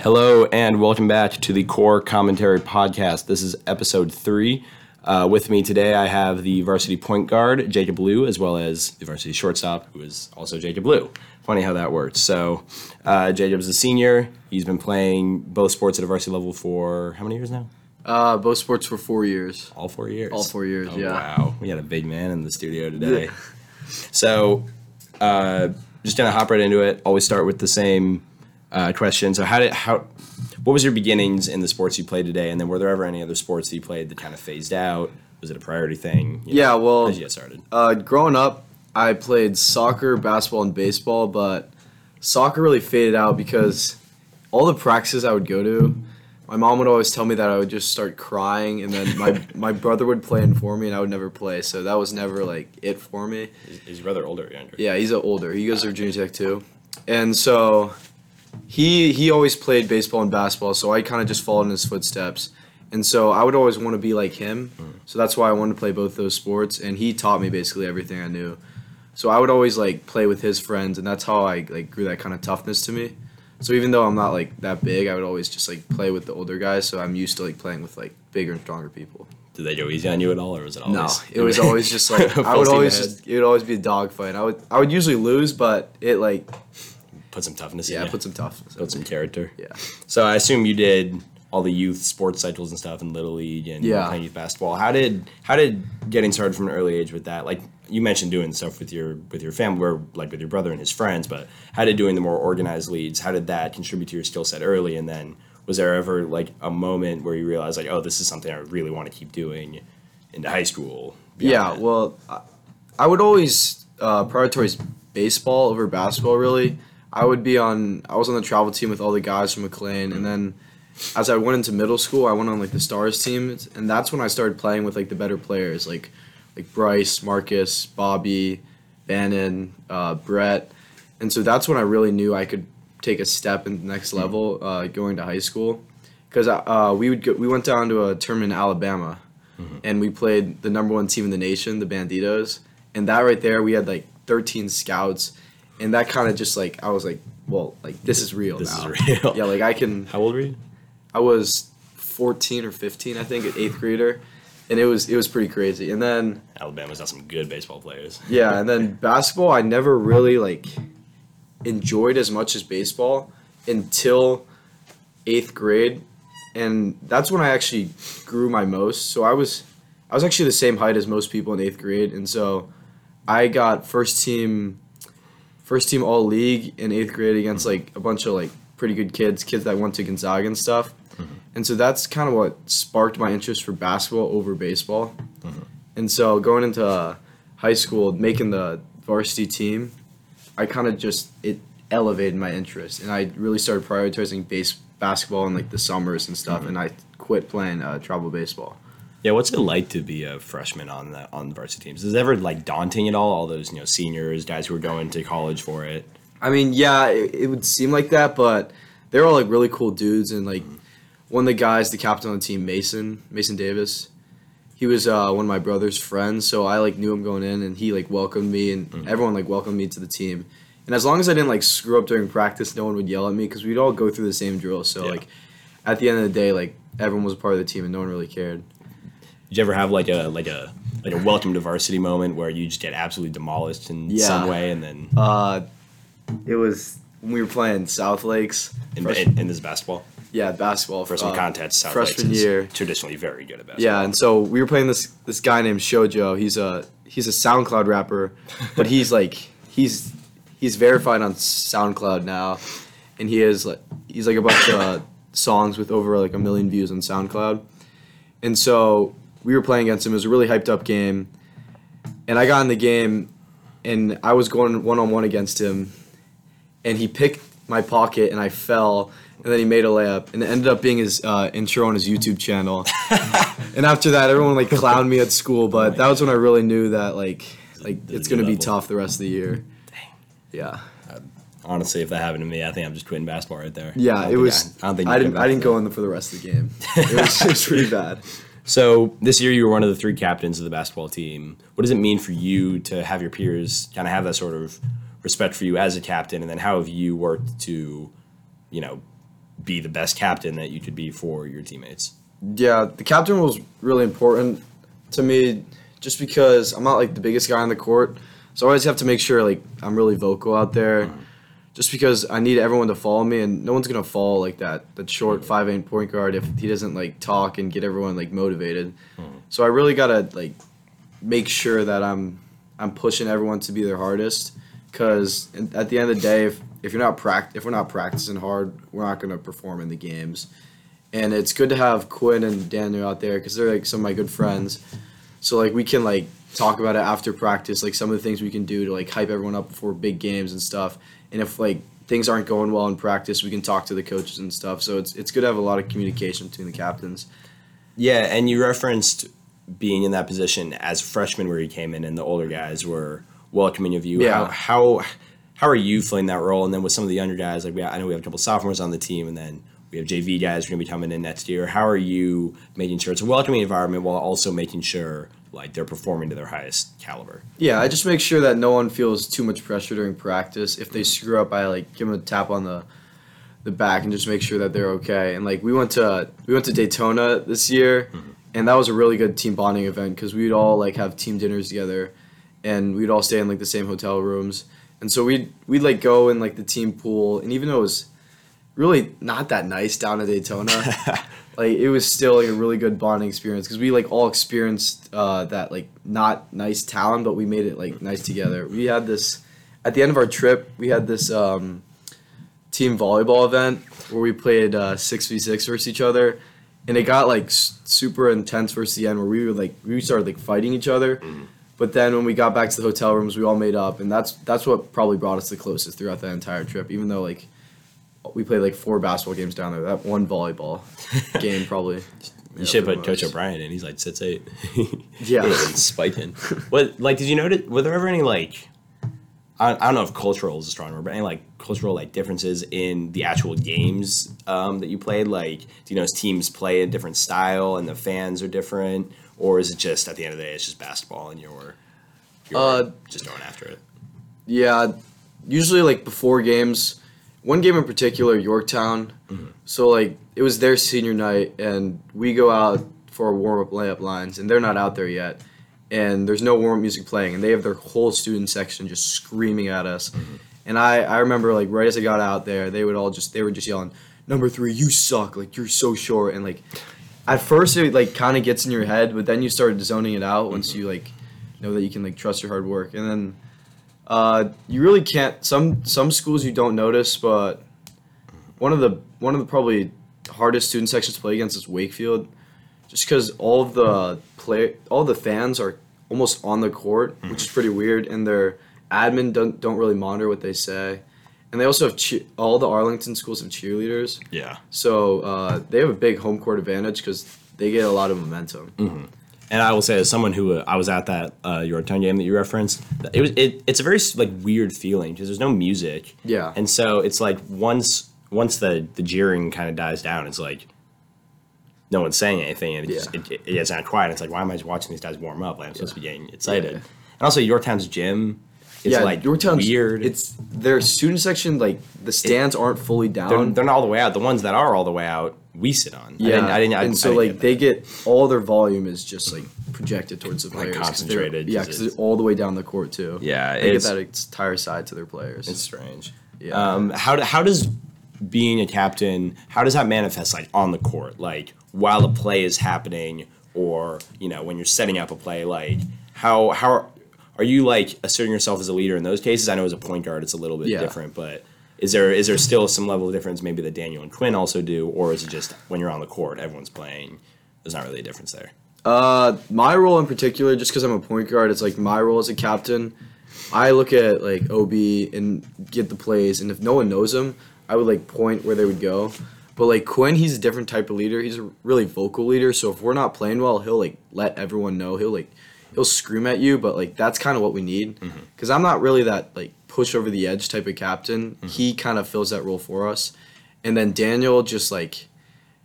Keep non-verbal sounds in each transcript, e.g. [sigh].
Hello and welcome back to the Core Commentary Podcast. This is episode three. Uh, with me today, I have the varsity point guard, Jakob Luu, as well as the varsity shortstop, who is also Jakob Luu. Funny how that works. So, uh, Jakob's a senior. He's been playing both sports at a varsity level for how many years now? Uh, both sports for four years. All four years. All four years, Oh, yeah. Wow. We had a big man in the studio today. so, uh, just gonna hop right into it. Always start with the same uh, question. So, how did how what was your beginnings in the sports you played today, and then were there ever any other sports that you played that kind of phased out? Was it a priority thing? You Yeah, know, well- how'd you get started? Uh, growing up, I played soccer, basketball, and baseball, but soccer really faded out because all the practices I would go to, my mom would always tell me that I would just start crying, and then my, [laughs] my brother would play in for me, and I would never play. So that was never like it for me. Is, is your brother older or younger? Yeah, he's older. He goes to Virginia Tech too, and so he he always played baseball and basketball. So I kind of just followed in his footsteps, and so I would always want to be like him. So that's why I wanted to play both those sports, and he taught me basically everything I knew. So I would always like play with his friends, and that's how I like grew that kind of toughness to me. So even though I'm not like that big, I would always just like play with the older guys. So I'm used to like playing with like bigger and stronger people. Did they go easy on you at all, or was it always? No, it was always just like [laughs] I would always just it would always be a dogfight. I would I would usually lose, but it like put some toughness. yeah, in put some toughness. build some character. Yeah. So I assume you did all the youth sports cycles and stuff in little league and Yeah. playing youth basketball. How did how did getting started from an early age with that? Like you mentioned doing stuff with your with your family or like with your brother and his friends, but how did doing the more organized leads? How did that contribute to your skill set early? And then was there ever like a moment where you realized like, oh, this is something I really want to keep doing into high school? Yeah, that? well, I- I would always uh, prioritize baseball over basketball. Really, I would be on. I was on the travel team with all the guys from McLean, and then as I went into middle school, I went on like the stars team, and that's when I started playing with like the better players, like like Bryce, Marcus, Bobby, Bannon, uh, Brett, and so that's when I really knew I could take a step in the next level uh, going to high school, because uh, we would go, we went down to a tournament in Alabama and we played the number one team in the nation, the Banditos. And that right there, we had like 13 scouts, and that kind of just like I was like, well, like this is real This now. is real. Yeah, like I can. [laughs] How old were you? I was 14 or 15, I think, at eighth grader, and it was it was pretty crazy. And then Alabama's got some good baseball players. yeah, and then [laughs] basketball, I never really like enjoyed as much as baseball until eighth grade, and that's when I actually grew my most. So I was, I was actually the same height as most people in eighth grade, and so I got first team, first team all league in eighth grade against like a bunch of like pretty good kids, kids that went to Gonzaga and stuff. And so that's kind of what sparked my interest for basketball over baseball. And so going into uh, high school, making the varsity team, I kind of just it elevated my interest, and I really started prioritizing base basketball in like the summers and stuff. And I quit playing uh, travel baseball. Yeah, what's it like to be a freshman on the on the varsity teams? Is it ever like daunting at all? All those you know seniors, guys who are going to college for it. I mean, yeah, it, it would seem like that, but they're all like really cool dudes. And like one of the guys, the captain on the team, Mason, Mason Davis, he was uh, one of my brother's friends. So I like knew him going in, and he like welcomed me, and everyone like welcomed me to the team. And as long as I didn't like screw up during practice, no one would yell at me because we'd all go through the same drill. So Yeah. like at the end of the day, like everyone was a part of the team, and no one really cared. Did you ever have like a like a like a welcome to varsity moment where you just get absolutely demolished in Yeah. some way, and then Uh, it was when we were playing South Lakes. in, in, in this basketball yeah, basketball for some uh, context, South freshman Lakes year. traditionally very good at basketball. Yeah, and so we were playing this this guy named Shojo. He's a he's a SoundCloud rapper, but [laughs] he's like he's he's verified on SoundCloud now, and he has like he's like a bunch of [coughs] songs with over like a million views on SoundCloud, and so we were playing against him. It was a really hyped up game, and I got in the game, and I was going one on one against him, and he picked my pocket, and I fell. And then he made a layup, and it ended up being his uh, intro on his YouTube channel. [laughs] And after that, everyone like clowned me at school, but that was when I really knew that like like There's it's gonna be tough the rest of the year. Yeah, honestly, if that happened to me, I think I'm just quitting basketball right there. Yeah. It was. I, I don't think I didn't. I didn't go in the, for the rest of the game. It was, it was pretty bad. So this year you were one of the three captains of the basketball team. What does it mean for you to have your peers kind of have that sort of respect for you as a captain, and then how have you worked to, you know, be the best captain that you could be for your teammates. Yeah, the captain was really important to me just because I'm not like the biggest guy on the court. So I always have to make sure like I'm really vocal out there. Mm-hmm. Just because I need everyone to follow me and no one's gonna follow like that that short mm-hmm. five eight point guard if he doesn't like talk and get everyone like motivated. Mm-hmm. So I really gotta like make sure that I'm I'm pushing everyone to be their hardest. Cause at the end of the day, if, if you're not pract if we're not practicing hard, we're not gonna perform in the games and it's good to have Quinn and Daniel out there because they're like some of my good friends. So like we can like talk about it after practice, like some of the things we can do to like hype everyone up before big games and stuff. And if like things aren't going well in practice, we can talk to the coaches and stuff. So it's it's good to have a lot of communication between the captains. Yeah, and you referenced being in that position as a freshman where you came in and the older guys were welcoming of you. Yeah. How, how how are you filling that role? And then with some of the younger guys, like we I know we have a couple sophomores on the team, and then we have JV guys who are gonna be coming in next year. How are you making sure it's a welcoming environment while also making sure like they're performing to their highest caliber? Yeah, I just make sure that no one feels too much pressure during practice. If they screw up, I like give them a tap on the the back and just make sure that they're okay. And like we went to we went to Daytona this year, mm-hmm. and that was a really good team bonding event because we'd all like have team dinners together, and we'd all stay in like the same hotel rooms. And so we'd we'd like go in like the team pool, and even though it was really not that nice down at Daytona, [laughs] like it was still like a really good bonding experience because we like all experienced uh, that like not nice talent, but we made it like nice together. We had this at the end of our trip. We had this um, team volleyball event where we played uh, six v six versus each other, and it got like s- super intense versus the end where we were like we started like fighting each other. But then when we got back to the hotel rooms, we all made up, and that's that's what probably brought us the closest throughout that entire trip. Even though like we played like four basketball games down there, that one volleyball [laughs] game probably. You should put Coach O'Brien in. He's like six eight. [laughs] Yeah. spike him. What like did you notice? Were there ever any like? I, I don't know if cultural is a strong word, but any like cultural like differences in the actual games um, that you played? Like, do you know teams play a different style and the fans are different, or is it just at the end of the day it's just basketball and you're, you're Uh, just going after it? Yeah, usually like before games. One game in particular, Yorktown. Mm-hmm. So like it was their senior night, and we go out for warm up layup lines, and they're not out there yet, and there's no warm up music playing, and they have their whole student section just screaming at us. Mm-hmm. And I I remember like right as I got out there, they would all just they were just yelling, "Number three, you suck! Like you're so short!" And like at first it like kind of gets in your head, but then you start zoning it out once mm-hmm. you like know that you can like trust your hard work, and then. Uh, you really can't. Some some schools you don't notice, but one of the one of the probably hardest student sections to play against is Wakefield, just because all of the play all the fans are almost on the court, which is pretty weird, and their admin don't don't really monitor what they say, and they also have all the Arlington schools have cheerleaders, Yeah. so uh, they have a big home court advantage because they get a lot of momentum. And I will say, as someone who uh, I was at that uh, Yorktown game that you referenced, it was it, it's a very like weird feeling because there's no music. Yeah. And so it's like once once the the jeering kind of dies down, it's like no one's saying anything, and it, just, it, it, gets kind of quiet. It's like why am I just watching these guys warm up? Like I'm supposed to be getting excited. Yeah. And also Yorktown's gym is yeah, like Yorktown's weird. It's their student section like the stands aren't fully down. they're, they're not all the way out. The ones that are all the way out, we sit on. Yeah, I didn't. I didn't I, and so I didn't like get they get all their volume is just like projected towards the Like players. they're- concentrated, Yeah, 'cause because all the way down the court too. Yeah, they get that entire side to their players. It's strange. Yeah. Um, how, do- how does being a captain, how does that manifest like on the court? Like while a play is happening or, you know, when you're setting up a play, like how, how are, you like asserting yourself as a leader in those cases? I know as a point guard, it's a little bit Yeah. different, but is there, is there still some level of difference maybe that Daniel and Quinn also do? Or is it just when you're on the court, everyone's playing, there's not really a difference there? Uh, my role in particular, just because I'm a point guard, it's like my role as a captain. I look at like OB and get the plays, and if no one knows him, I would like point where they would go. But like Quinn, he's a different type of leader. He's a really vocal leader. So if we're not playing well, he'll like let everyone know. He'll like he'll scream at you, but like that's kind of what we need. Mm-hmm. Because I'm not really that like push over the edge type of captain. Mm-hmm. He kind of fills that role for us. And then Daniel just like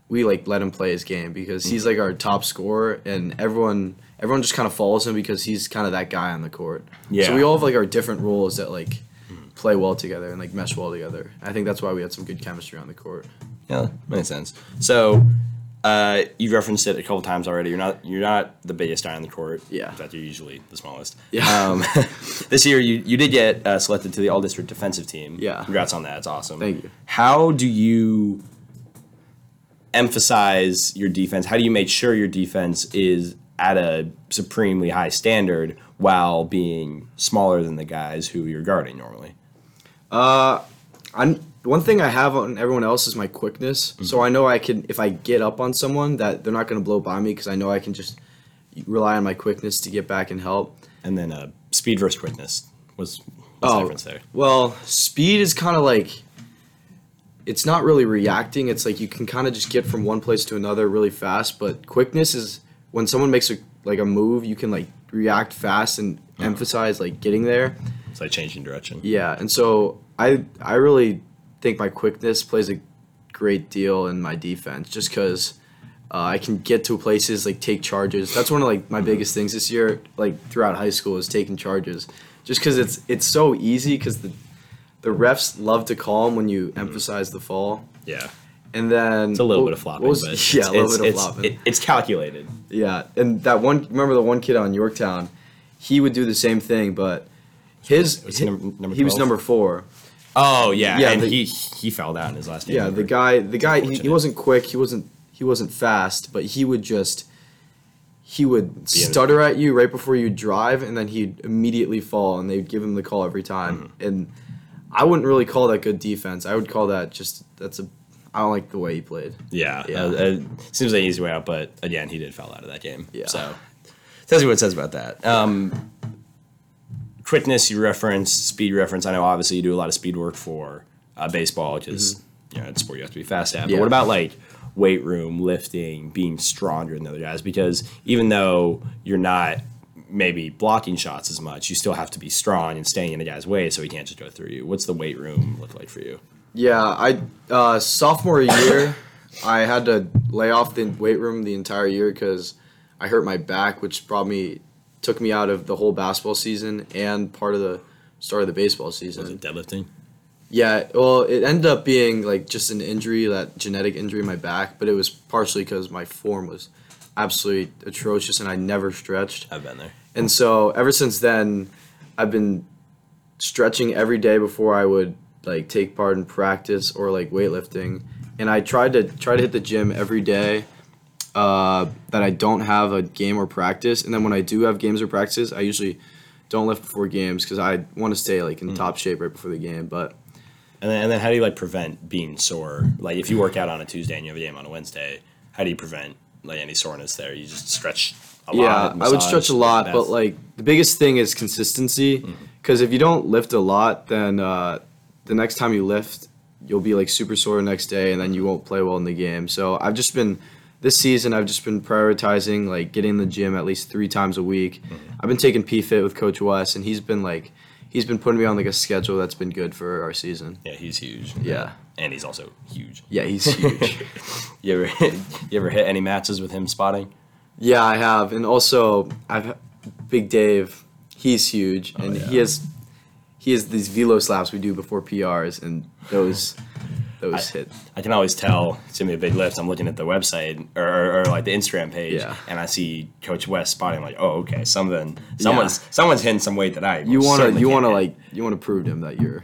we like let him play his game because he's mm-hmm. like our top scorer and everyone everyone just kind of follows him because he's kind of that guy on the court. Yeah. So we all have like our different roles that like play well together and like mesh well together. I think that's why we had some good chemistry on the court. Yeah, makes sense. So, uh, you referenced it a couple times already. You're not you're not the biggest guy on the court. Yeah. In fact, you're usually the smallest. Yeah. Um, [laughs] this year, you you did get uh, selected to the All District Defensive Team. Yeah. Congrats on that. It's awesome. Thank you. How do you emphasize your defense? How do you make sure your defense is at a supremely high standard while being smaller than the guys who you're guarding normally? Uh, I'm one thing I have on everyone else is my quickness. So I know I can if I get up on someone that they're not going to blow by me because I know I can just rely on my quickness to get back and help. And then uh, speed versus quickness was what's the Oh, difference there? well, speed is kind of like it's not really reacting. It's like you can kind of just get from one place to another really fast. But quickness is when someone makes a like a move, you can like react fast and emphasize like getting there. It's like changing direction. Yeah, and so I I really think my quickness plays a great deal in my defense, just because uh, I can get to places like take charges. That's one of like my biggest things this year, like throughout high school, is taking charges. Just because it's it's so easy, because the the refs love to call them when you emphasize the fall, Yeah. and then It's a little what- bit of flopping, was- but [laughs] yeah, it's, a little it's, bit of flopping. it- it's calculated. Yeah, and that one. Remember the one kid on Yorktown? He would do the same thing, but his Was he num- number he was number four. Oh yeah, Yeah, and the- he he fell down in his last game. Yeah, the guy, the guy, he, he wasn't quick. He wasn't he wasn't fast, but he would just he would Be stutter at you right before you drive, and then he'd immediately fall, and they'd give him the call every time. Mm-hmm. And I wouldn't really call that good defense. I would call that just that's a I don't like the way he played. Yeah, Yeah. Uh, uh, seems like an easy way out, but again, he did fall out of that game. Yeah. So tells you what it says about that. Um, quickness you referenced, speed reference. I know obviously you do a lot of speed work for uh, baseball because you know it's a sport you have to be fast at. But Mm-hmm. Yeah. what about like weight room, lifting, being stronger than the other guys? Because even though you're not maybe blocking shots as much, you still have to be strong and staying in the guy's way so he can't just go through you. What's the weight room look like for you? Yeah, I uh, sophomore year, I had to lay off the weight room the entire year because I hurt my back, which brought me took me out of the whole basketball season and part of the start of the baseball season. Was it deadlifting? Yeah, well, it ended up being like just an injury, that genetic injury in my back, but it was partially because my form was absolutely atrocious and I never stretched. I've been there. And so ever since then, I've been stretching every day before I would like take part in practice or like weightlifting. And I tried to try to hit the gym every day uh, that I don't have a game or practice. And then when I do have games or practices, I usually don't lift before games because I want to stay like in top shape right before the game. But And then, and then how do you like prevent being sore? Like if you work out on a Tuesday and you have a game on a Wednesday, how do you prevent like any soreness there? You just stretch a yeah, lot. I would stretch a lot, but like the biggest thing is consistency. Because if you don't lift a lot, then uh, the next time you lift, you'll be like super sore the next day, and then you won't play well in the game. So I've just been this season. I've just been prioritizing like getting in the gym at least three times a week. Mm-hmm. I've been taking PFit with Coach Wes, and he's been like he's been putting me on like a schedule that's been good for our season. yeah, he's huge. Yeah. and he's also huge. Yeah, he's huge. [laughs] [laughs] You ever you ever hit any matches with him spotting? Yeah, I have, and also I've Big Dave. He's huge, oh, and he yeah. has he has these velo slaps we do before PRs, and those those hit. I can always tell it's gonna be a big lift. I'm looking at the website or, or, or like the Instagram page, Yeah. and I see Coach West spotting. I'm like, oh, okay, something, someone's someone's hitting some weight that I You want to you want to like you want to prove to him that you're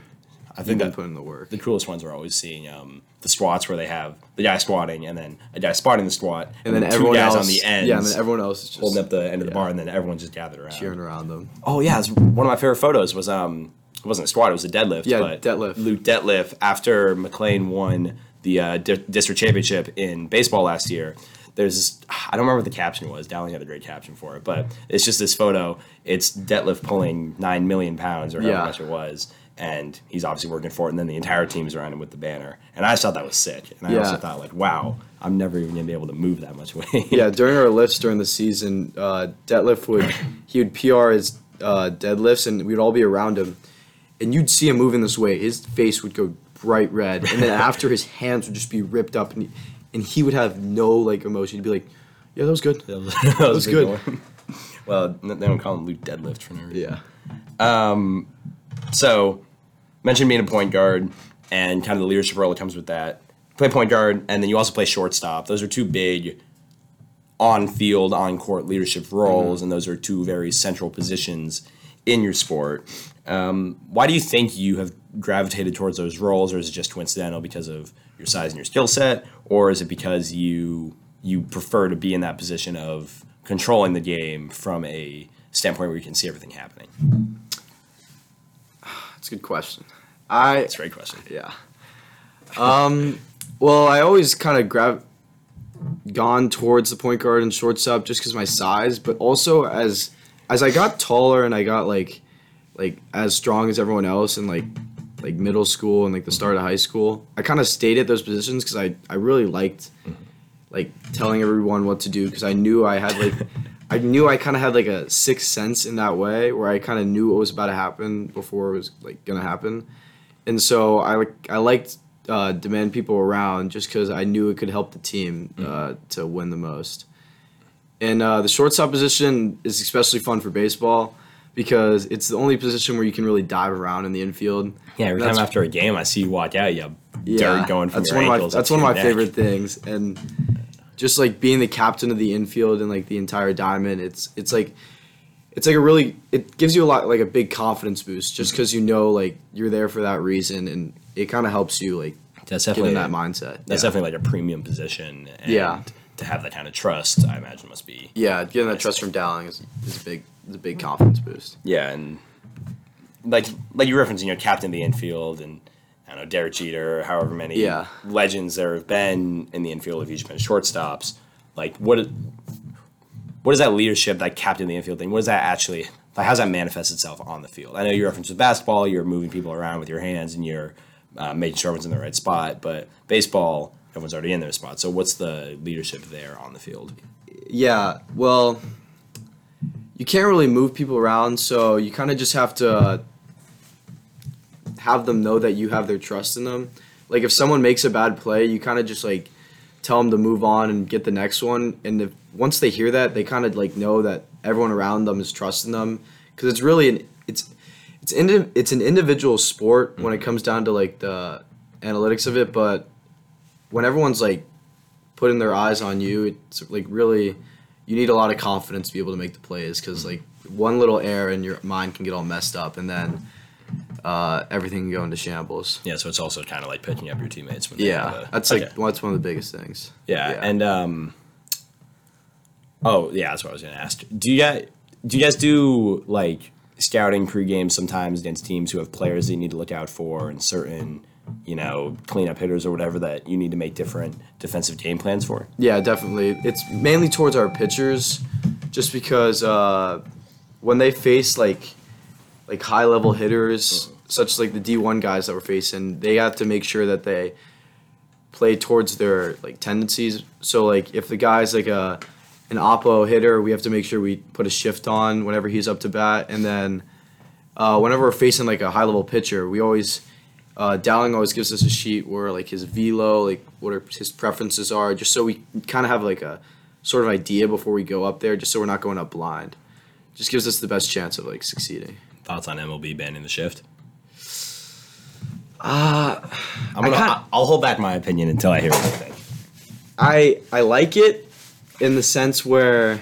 I think that putting the work. the coolest ones are always seeing um, the squats where they have the guy squatting and then a guy spotting the squat And then two everyone guys else on the end. yeah, and then everyone else is just holding up the end of the yeah, bar and then everyone just gathered around. cheering around them. Oh yeah, it's one of my favorite photos was um it wasn't a squat, it was a deadlift. Yeah, but deadlift. Luke deadlift after McLean won the uh, di- district championship in baseball last year. There's this, I don't remember what the caption was. Dowling had a great caption for it, but it's just this photo. It's deadlift pulling nine million pounds or however Yeah. much it was, and he's obviously working for it. And then the entire team's around him with the banner. And I just thought that was sick. And I Yeah. also thought like, wow, I'm never even gonna be able to move that much [laughs] weight. Yeah, during our lifts during the season, uh, deadlift would he would PR his uh, deadlifts, and we'd all be around him, and you'd see him moving this way. His face would go bright red, and then [laughs] after his hands would just be ripped up, and he, and he would have no like emotion. He'd be like, "Yeah, that was good." that was, [laughs] that was was good. [laughs] well, they don't call him Luke deadlift for no reason. Yeah, Um, So, mentioned being a point guard and kind of the leadership role that comes with that. play point guard, and then you also play shortstop. Those are two big on field, on court leadership roles, and those are two very central positions in your sport. Um, why do you think you have gravitated towards those roles, or is it just coincidental because of your size and your skill set, or is it because you you prefer to be in that position of controlling the game from a standpoint where you can see everything happening? [sighs] That's a good question. I That's a great question. yeah. Um. Well, I always kind of grab gone towards the point guard and shortstop just because my size, but also as as I got taller and I got like like as strong as everyone else in like like middle school and like the start of high school, I kind of stayed at those positions because I I really liked like telling everyone what to do because I knew I had like [laughs] I knew I kind of had like a sixth sense in that way where I kind of knew what was about to happen before it was like gonna happen, and so I like I liked uh, demand people around just because I knew it could help the team uh, to win the most. And uh, the shortstop position is especially fun for baseball because it's the only position where you can really dive around in the infield. Yeah, every That's- time after a game, I see you walk out, you have yeah, dirt going from that's your one ankles. Of my, that's one of my neck. favorite things, and just like being the captain of the infield and like the entire diamond, it's it's like it's like a really it gives you a lot like a big confidence boost just because you know like you're there for that reason, and it kind of helps you like That's definitely in that mindset. That's yeah. definitely like a premium position. And Yeah. To have that kind of trust, I imagine must be. yeah, getting that trust from Dowling is, is a big is a big confidence boost. Yeah, and like like you referenced, you know, captain of the infield, and I don't know Derek Jeter, however many Yeah. legends there have been in the infield, if you've been shortstops. Like what? What is that leadership, that captain of the infield thing? What does that actually? Like, how does that manifest itself on the field? I know you referenced with basketball, you're moving people around with your hands and you're uh, making sure everyone's in the right spot. But baseball, everyone's already in their spot. So what's the leadership there on the field? Yeah, well, you can't really move people around, so you kind of just have to have them know that you have their trust in them. Like if someone makes a bad play, you kind of just like tell them to move on and get the next one. And if once they hear that, they kind of like know that everyone around them is trusting them because it's really an it's it's indi- it's an individual sport when it comes down to like the analytics of it, but when everyone's like putting their eyes on you, it's like really you need a lot of confidence to be able to make the plays because like one little error and your mind can get all messed up and then uh, everything can go into shambles. Yeah, so it's also kind of like picking up your teammates. When Yeah, a- that's Okay. like well, that's one of the biggest things. Yeah, Yeah. and um, oh yeah, that's what I was gonna ask. Do you guys do you guys do like scouting pre-games sometimes against teams who have players that you need to look out for and certain you know cleanup hitters or whatever that you need to make different defensive game plans for? Yeah, definitely. It's mainly towards our pitchers, just because uh, when they face like like high level hitters, such like the D one guys that we're facing, they have to make sure that they play towards their like tendencies. So like if the guy's like a an oppo hitter, we have to make sure we put a shift on whenever he's up to bat, and then uh, whenever we're facing like a high level pitcher, we always uh, Dowling always gives us a sheet where like his velo, like what are, his preferences are, just so we kind of have like a sort of idea before we go up there, just so we're not going up blind. Just gives us the best chance of like succeeding. Thoughts on MLB banning the shift? Uh, I'm gonna, I I I'll hold back my opinion until I hear what you think. I I like it in the sense where.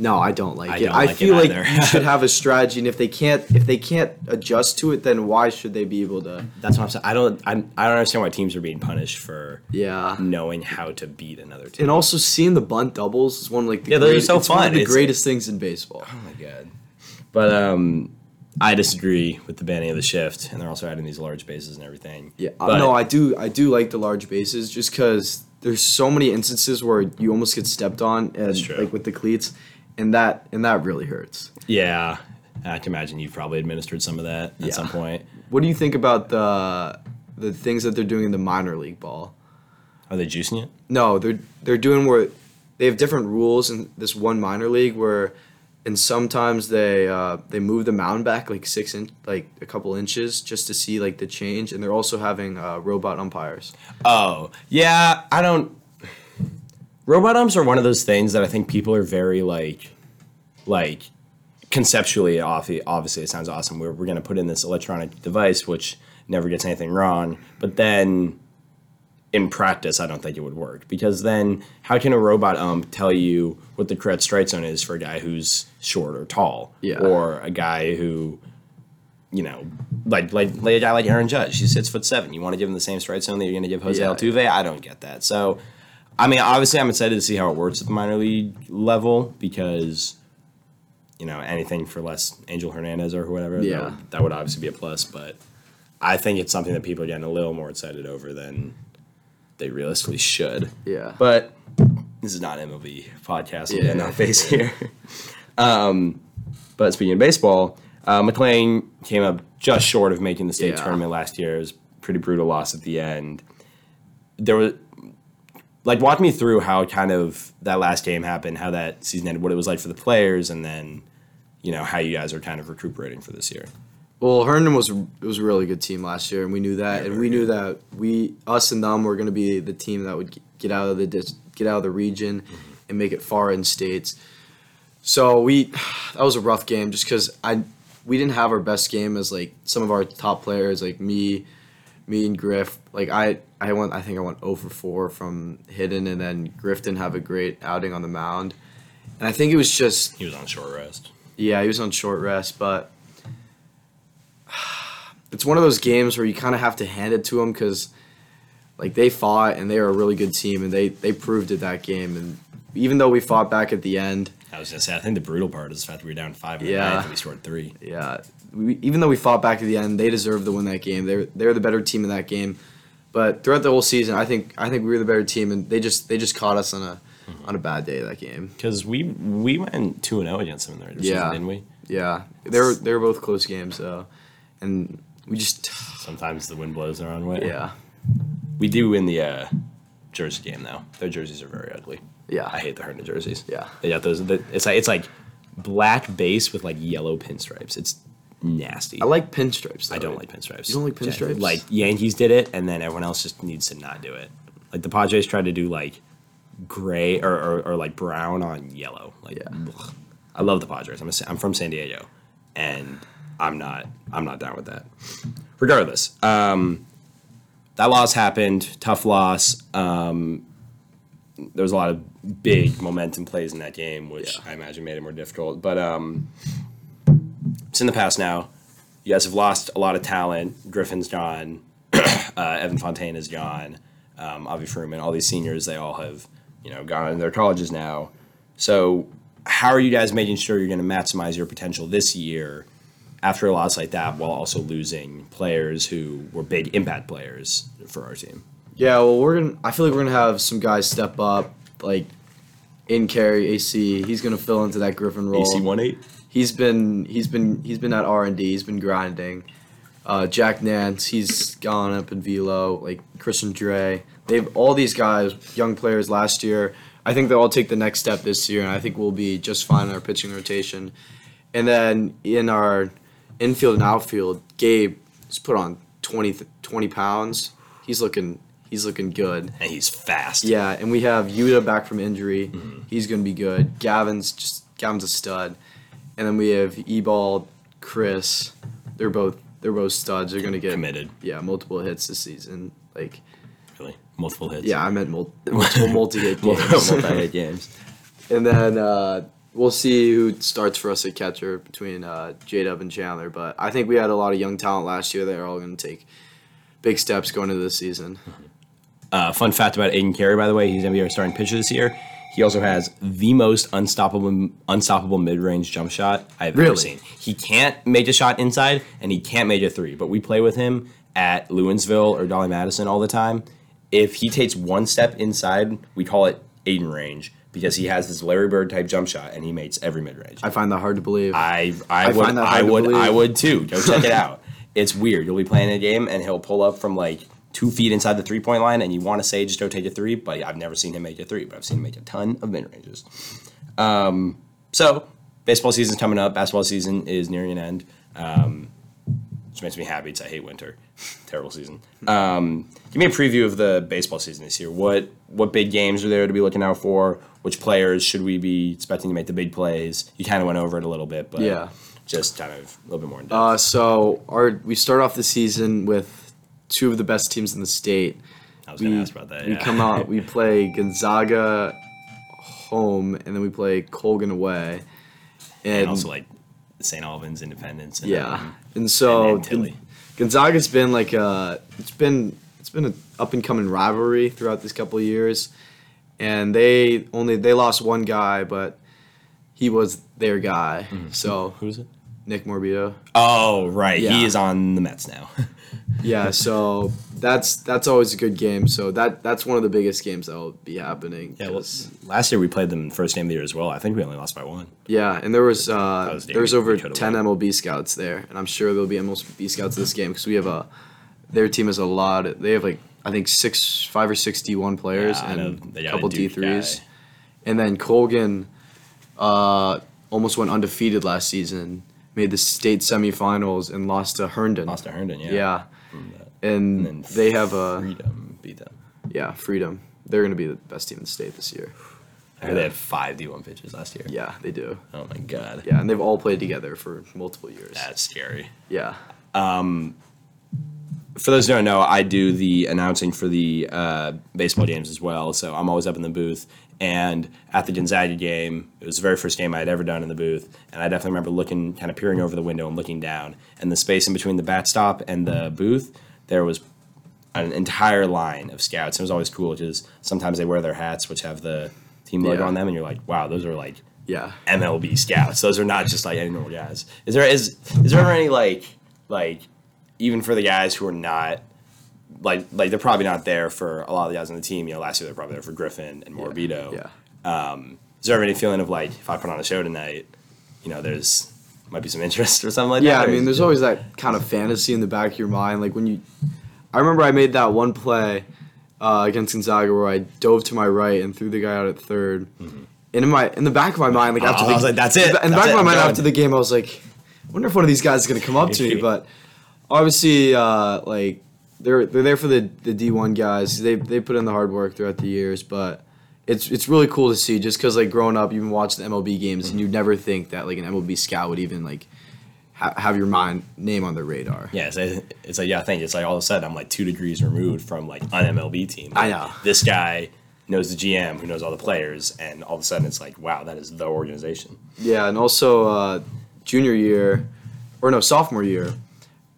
No, I don't like I it. don't I like it feel like you should [laughs] have a strategy, and if they can't, if they can't adjust to it, then why should they be able to? That's what I'm saying. I don't I, I don't understand why teams are being punished for Yeah. knowing how to beat another team. And also seeing the bunt doubles is one of like the Yeah, those are great- so it's one of the It's- greatest things in baseball. Oh my god. But um, I disagree with the banning of the shift, and they're also adding these large bases and everything. Yeah, uh, But- no, I do. I do like the large bases just because there's so many instances where you almost get stepped on, and like with the cleats, and that and that really hurts. Yeah, I can imagine you've probably administered some of that at Yeah. some point. What do you think about the the things that they're doing in the minor league ball? Are they juicing it? No, they're they're doing where they have different rules in this one minor league where, and sometimes they uh, they move the mound back like six inch, like a couple inches just to see like the change, and they're also having uh, robot umpires. Oh, yeah. I don't. Robot umps are one of those things that I think people are very like, like, conceptually. Obviously, it sounds awesome. We're we're gonna put in this electronic device which never gets anything wrong. But then in practice, I don't think it would work because then how can a robot ump tell you what the correct strike zone is for a guy who's short or tall, Yeah. or a guy who, you know, like like, like a guy like Aaron Judge, he's six foot seven. You want to give him the same strike zone that you're going to give Jose Yeah. Altuve? I don't get that. So, I mean, obviously, I'm excited to see how it works at the minor league level because. You know, anything for less Angel Hernandez or whatever, that Yeah. would- that would obviously be a plus. But I think it's something that people are getting a little more excited over than they realistically should. Yeah. But this is not MLB podcast. Yeah. off face here. [laughs] um, but speaking of baseball, uh, McLean came up just short of making the state Yeah. tournament last year. It was a pretty brutal loss at the end. There was like walk me through how kind of that last game happened, how that season ended, what it was like for the players, and then you know how you guys are kind of recuperating for this year. Well, Herndon was it was a really good team last year, and we knew that, and we knew that we us and them were going to be the team that would get out of the get out of the region mm-hmm. and make it far in states. So we that was a rough game just because I we didn't have our best game as like some of our top players like me, me and Griff. Like I I went I think I went 0 for 4 from Hidden, and then Griff didn't have a great outing on the mound, and I think it was just He was on short rest. yeah, he was on short rest, but [sighs] it's one of those games where you kind of have to hand it to him because, like, they fought and they are a really good team and they they proved it that game. And even though we fought back at the end, I was gonna say, I think the brutal part is the fact that we were down five in the Yeah. ninth and we scored three. yeah, we, even though we fought back at the end, they deserved to win that game. They're they're the better team in that game. But throughout the whole season, I think I think we were the better team, and they just they just caught us on a on a bad day that game. Because we we went two and zero against them in the regular Yeah. season, didn't we? Yeah, they were they were both close games though, and we just [sighs] Sometimes the wind blows their own way. yeah we do win the uh, jersey game though. Their jerseys are very ugly. yeah I hate the Herndon jerseys. Yeah. they got those. It's like it's like black base with like yellow pinstripes. It's nasty. I like pinstripes. Though. I don't like pinstripes. You don't like pinstripes? Like Yankees did it, and then everyone else just needs to not do it. Like the Padres tried to do like gray or, or, or like brown on yellow. Like, Yeah. ugh. I love the Padres. I'm a, I'm from San Diego, and I'm not I'm not down with that. Regardless, um, that loss happened. Tough loss. Um, there was a lot of big momentum plays in that game, which Yeah. I imagine made it more difficult. But um, it's in the past now. You guys have lost a lot of talent. Griffin's gone. [clears throat] uh, Evan Fontaine is gone. Um, Avi Fruman, all these seniors, they all have, you know, gone into their colleges now. So, how are you guys making sure you're going to maximize your potential this year after a loss like that, while also losing players who were big impact players for our team? Yeah, well, we're gonna. I feel like we're gonna have some guys step up, like in carry AC. He's gonna fill into that Griffin role. AC one eight. He's been he's been he's been at R and D. He's been grinding. Uh, Jack Nance, he's gone up in velo. Like Christian Dre, they've all these guys, young players last year. I think they'll all take the next step this year, and I think we'll be just fine in our pitching rotation. And then in our infield and outfield, Gabe has put on 20, th- 20 pounds. He's looking he's looking good. And he's fast. Yeah, and we have Yuta back from injury. He's gonna be good. Gavin's just Gavin's a stud, and then we have Ebal, Chris. They're both they're both studs. They're gonna get Committed. Yeah, multiple hits this season. Like Really. Multiple hits. yeah, I meant mul- multiple multi-hit [laughs] games. Multi-hit [laughs] games. and then uh, we'll see who starts for us at catcher between uh, J Dub and Chandler. But I think we had a lot of young talent last year. They're all gonna take big steps going into this season. Uh, fun fact about Aiden Carey, by the way, he's going to be our starting pitcher this year. He also has the most unstoppable unstoppable mid range jump shot I've ever seen. He can't make a shot inside, and he can't make a three. But we play with him at Lewinsville or Dolly Madison all the time. If he takes one step inside, we call it Aiden range because he has this Larry Bird type jump shot, and he makes every mid range. I find that hard to believe. I I, I would I would I would too. Go check it [laughs] out. It's weird. You'll be playing a game and he'll pull up from like two feet inside the three point line, and you want to say just go take a three, but I've never seen him make a three, but I've seen him make a ton of mid ranges. Um, so baseball season's coming up. Basketball season is nearing an end. Um, which makes me happy. 'cause I hate winter. Terrible season. Um, give me a preview of the baseball season this year. What what big games are there to be looking out for? Which players should we be expecting to make the big plays? You kind of went over it a little bit, but Yeah. just kind of a little bit more in depth. Uh, so our we start off the season with two of the best teams in the state. I was We, gonna ask about that. we yeah. come out, we [laughs] play Gonzaga home, and then we play Colgan away. And, and also like St. Albans, Independence. And, yeah, um, and so and. Gonzaga's been like a it's been it's been an up and coming rivalry throughout these couple of years, and they only they lost one guy, but he was their guy. Mm-hmm. So who's it? Nick Morabito. Oh, right. Yeah. He is on the Mets now. [laughs] Yeah, so that's that's always a good game. So that that's one of the biggest games that will be happening. yeah. Well, last year we played them first game of the year as well. I think we only lost by one. yeah, and there was uh, was there was over ten won. MLB scouts there, and I'm sure there'll be MLB scouts this game because we have a their team has a lot. They have like I think six, five or six D1 players Yeah, and a couple D3s, guy. and then Colgan uh, almost went undefeated last season, made the state semifinals and lost to Herndon. Lost to Herndon. Yeah. yeah, From and, And they have a Freedom beat them. yeah freedom. They're going to be the best team in the state this year. I heard they had five D1 pitches last year. Yeah, they do. Oh my god. Yeah, and they've all played together for multiple years. That's scary. Yeah. For those who don't know, I do the announcing for the uh, baseball games as well. So I'm always up in the booth. And at the Gonzaga game, it was the very first game I had ever done in the booth. And I definitely remember looking, kind of peering over the window and looking down. And the space in between the bat stop and the booth, there was an entire line of scouts. It was always cool because sometimes they wear their hats, which have the team logo Yeah. on them. And you're like, wow, those are like Yeah. MLB scouts. Those are not just like any normal guys. Is there is is there ever any like like even for the guys who are not like like they're probably not there for a lot of the guys on the team. You know, last year they're probably there for Griffin and Morabito. Yeah. Um. Is there ever any feeling of like if I put on a show tonight, you know, there's might be some interest [laughs] or something like Yeah, that? Yeah, I mean, there's always that kind of fantasy in the back of your mind. Like when you, I remember I made that one play uh, against Gonzaga where I dove to my right and threw the guy out at 3rd And in my in the back of my mind, like after Oh, the, I was like, that's it, In the that's back it, of my I'm mind going. after the game, I was like, I wonder if one of these guys is gonna come up to me. [laughs] But obviously, uh, like they're they're there for the the D one guys. They they put in the hard work throughout the years, but. It's, it's really cool to see just because like growing up you've been watching the MLB games and you'd never think that like an MLB scout would even like ha- have your mind name on their radar. Yeah, it's, it's like yeah, I think it's like all of a sudden I'm like two degrees removed from like an MLB team. I know. this guy knows the GM who knows all the players, and all of a sudden it's like wow, that is the organization. Yeah, and also uh, junior year, or no, sophomore year,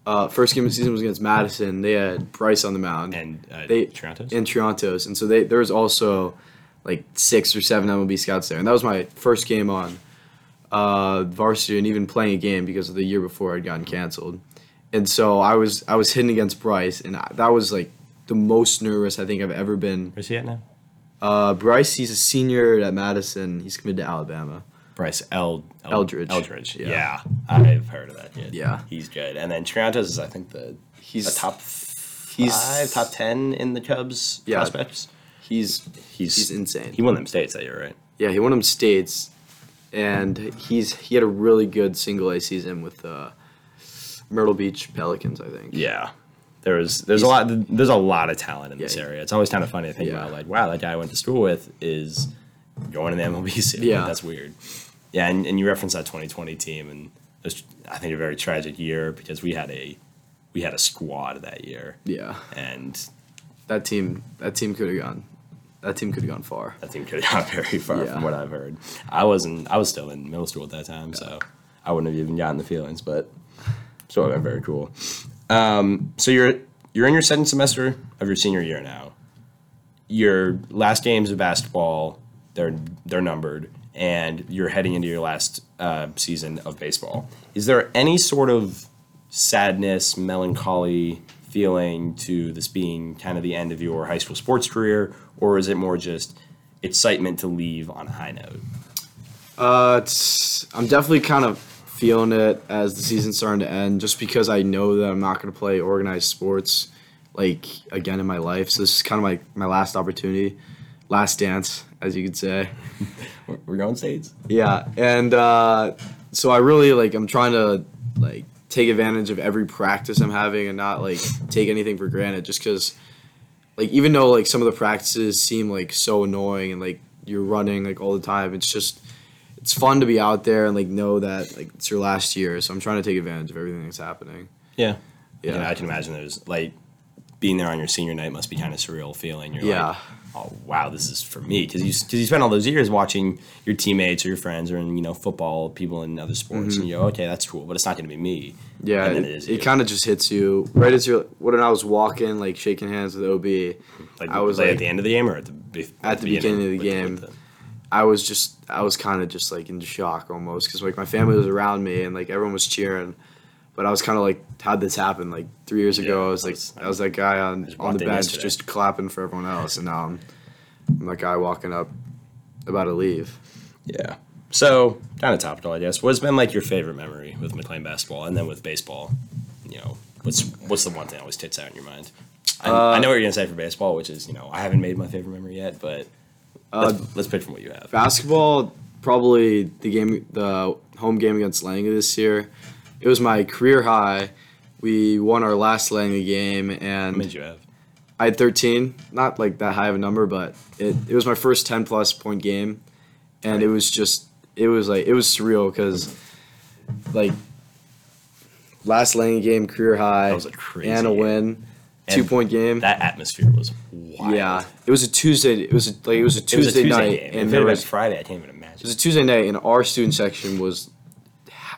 uh, first game of the season was against Madison. They had Bryce on the mound And uh, they Triantos? in Triantos, and so they there was also like six or seven MLB scouts there, and that was my first game on uh, varsity, and even playing a game because of the year before I'd gotten canceled, and so I was I was hitting against Bryce, and I, that was like the most nervous I think I've ever been. Where's he at now? Uh, Bryce, he's a senior at Madison. He's committed to Alabama. Bryce El, El- Eldridge. Eldridge. Yeah. Yeah. I've heard of that kid. Yeah. he's good. And then Triantos is I think the He's a top he's five, top ten in the Cubs Yeah. prospects. He's He's he's insane. He won them states that year, right? Yeah, he won them states, and he's he had a really good single A season with uh, Myrtle Beach Pelicans, I think. Yeah. There was there's a lot there's a lot of talent in this area. It's always kind of funny to think Yeah. about like wow that guy I went to school with is going to the MLB soon. Yeah. that's weird. Yeah, and, and you referenced that 2020 team and it was I think a very tragic year because we had a we had a squad that year Yeah, and that team that team could have gone that team could have gone far. that team could have [laughs] gone very far Yeah. from what I've heard. I wasn't I was still in middle school at that time, so I wouldn't have even gotten the feelings, but so it been very cool. Um, so you're you're in your second semester of your senior year now. Your last games of basketball, they're they're numbered, and you're heading into your last uh, season of baseball. Is there any sort of sadness, melancholy feeling to this being kind of the end of your high school sports career, or is it more just excitement to leave on a high note? Uh, I'm definitely kind of feeling it as the season's starting to end, just because I know that I'm not going to play organized sports like again in my life. So this is kind of my my last opportunity, last dance, as you could say. We're- going states. Yeah, and uh, so I really like I'm trying to like take advantage of every practice I'm having and not like take anything for granted just because like even though like some of the practices seem like so annoying and like you're running like all the time it's just it's fun to be out there and like know that like it's your last year. So I'm trying to take advantage of everything that's happening. Yeah. Yeah. Yeah, I can imagine there's like being there on your senior night must be kind of surreal feeling. You're Yeah. like, oh wow, this is for me because you because you spent all those years watching your teammates or your friends or in you know football people in other sports and you go okay that's cool but it's not going to be me. Mm-hmm. Yeah, And it, then it kind of just hits you right as you're when I was walking, like shaking hands with OB. Like I was like, like at the end of the game or at the be- At the beginning of the with- game. with the- I was just I was kind of just like in shock almost because like my family was around me and like everyone was cheering, but I was kind of like how'd this happen? Like three years ago, Yeah, I was like I was that guy on on the bench yesterday. just clapping for everyone else, and now I'm, I'm that guy walking up about to leave. Yeah. So kind of topical, I guess. What's been like your favorite memory with McLean basketball, and then with baseball? You know, what's what's the one thing that always tits out in your mind? I, Uh, I know what you're gonna say for baseball, which is you know I haven't made my favorite memory yet, but Uh, let's, let's pick from what you have. basketball, probably the game, the home game against Langley this year. It was my career high. We won our last Langley game, and made you have? I had 13, not like that high of a number, but it, it was my first 10 plus point game. And it was just, it was like, it was surreal because, like, last Langley game, career high, That was a crazy and a game. win, two And point game. That atmosphere was wild. yeah, it was a Tuesday. It was a, like it was a It was a Tuesday, Tuesday night, game. and if it there had been was Friday, I can't even imagine. it was a Tuesday night, and our student section was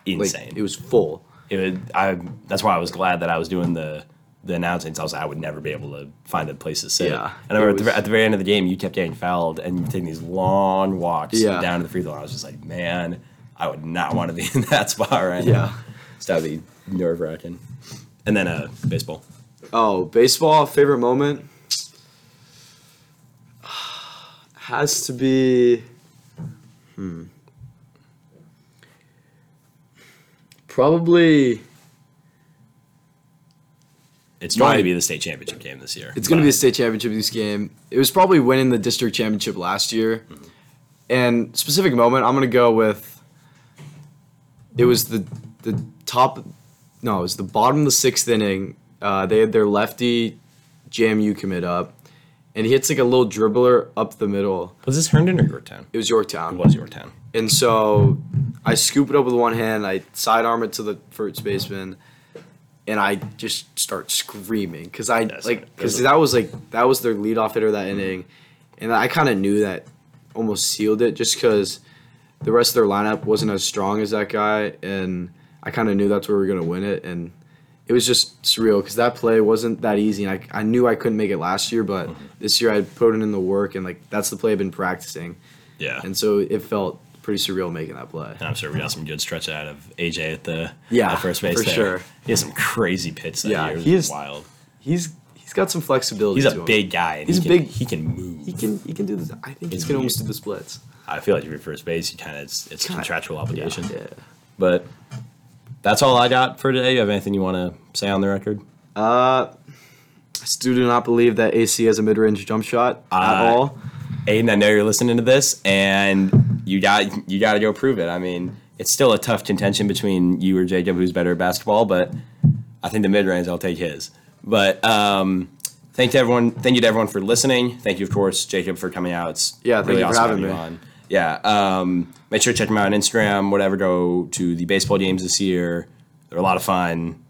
like Insane. it was full. it would, I that's why I was glad that I was doing the the announcements. I was like, I would never be able to find a place to sit. Yeah, and I remember at the, at the very end of the game, you kept getting fouled, and you were taking these long walks Yeah. down to the free throw. And I was just like, man, I would not want to be [laughs] in that spot right Yeah. now. It's gotta be nerve wracking. And then uh, baseball. Oh, baseball favorite moment [sighs] has to be hmm probably It's going My- to be the state championship game this year. it's going to be a state championship this game. It was probably winning the district championship last year. And specific moment, I'm going to go with it was the the top no, it was the bottom of the 6th inning. Uh, they had their lefty JMU commit up and he hits like a little dribbler up the middle. was this Herndon or Yorktown? It was Yorktown. It was Yorktown. And so I scoop it up with one hand, I sidearm it to the first baseman, and I just start screaming because I That's like because that was like that was their leadoff hitter that inning, and I kind of knew that almost sealed it just because the rest of their lineup wasn't as strong as that guy, and I kind of knew that's where we were gonna win it, and it was just surreal because that play wasn't that easy, and I, I knew I couldn't make it last year, but Mm-hmm. this year I put in the work, and like that's the play I've been practicing. Yeah. And so it felt pretty surreal making that play. And I'm sure we got some good stretch out of AJ at the Yeah, at first base Yeah, for there. sure. He has some crazy pitch that Yeah, year. He is- wild. He's he's got some flexibility. He's a him. big guy. And He's he can, big- He can move. He can he can do this. I think He's he can almost do the splits. I feel like if you're first base, you kind of it's, it's Kinda- contractual obligation. Yeah. But that's all I got for today. You have anything you want to say on the record? Uh, I still do not believe that AC has a mid-range jump shot at Uh, all. Aiden, I know you're listening to this, and you got you got to go prove it. I mean, it's still a tough contention between you or Jakob, who's better at basketball, but I think the mid range, I'll take his. But um, thank to everyone. Thank you to everyone for listening. Thank you, of course, Jakob, for coming out. It's Yeah, thank you for having me. on. Yeah, um, make sure to check them out on Instagram. Whatever, go to the baseball games this year. They're a lot of fun.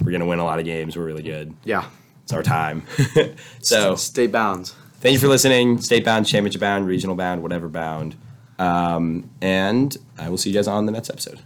We're gonna win a lot of games. We're really good. Yeah. It's our time. [laughs] so Stay bound. thank you for listening. State bound, championship bound, regional bound, whatever bound. Um, and I will see you guys on the next episode.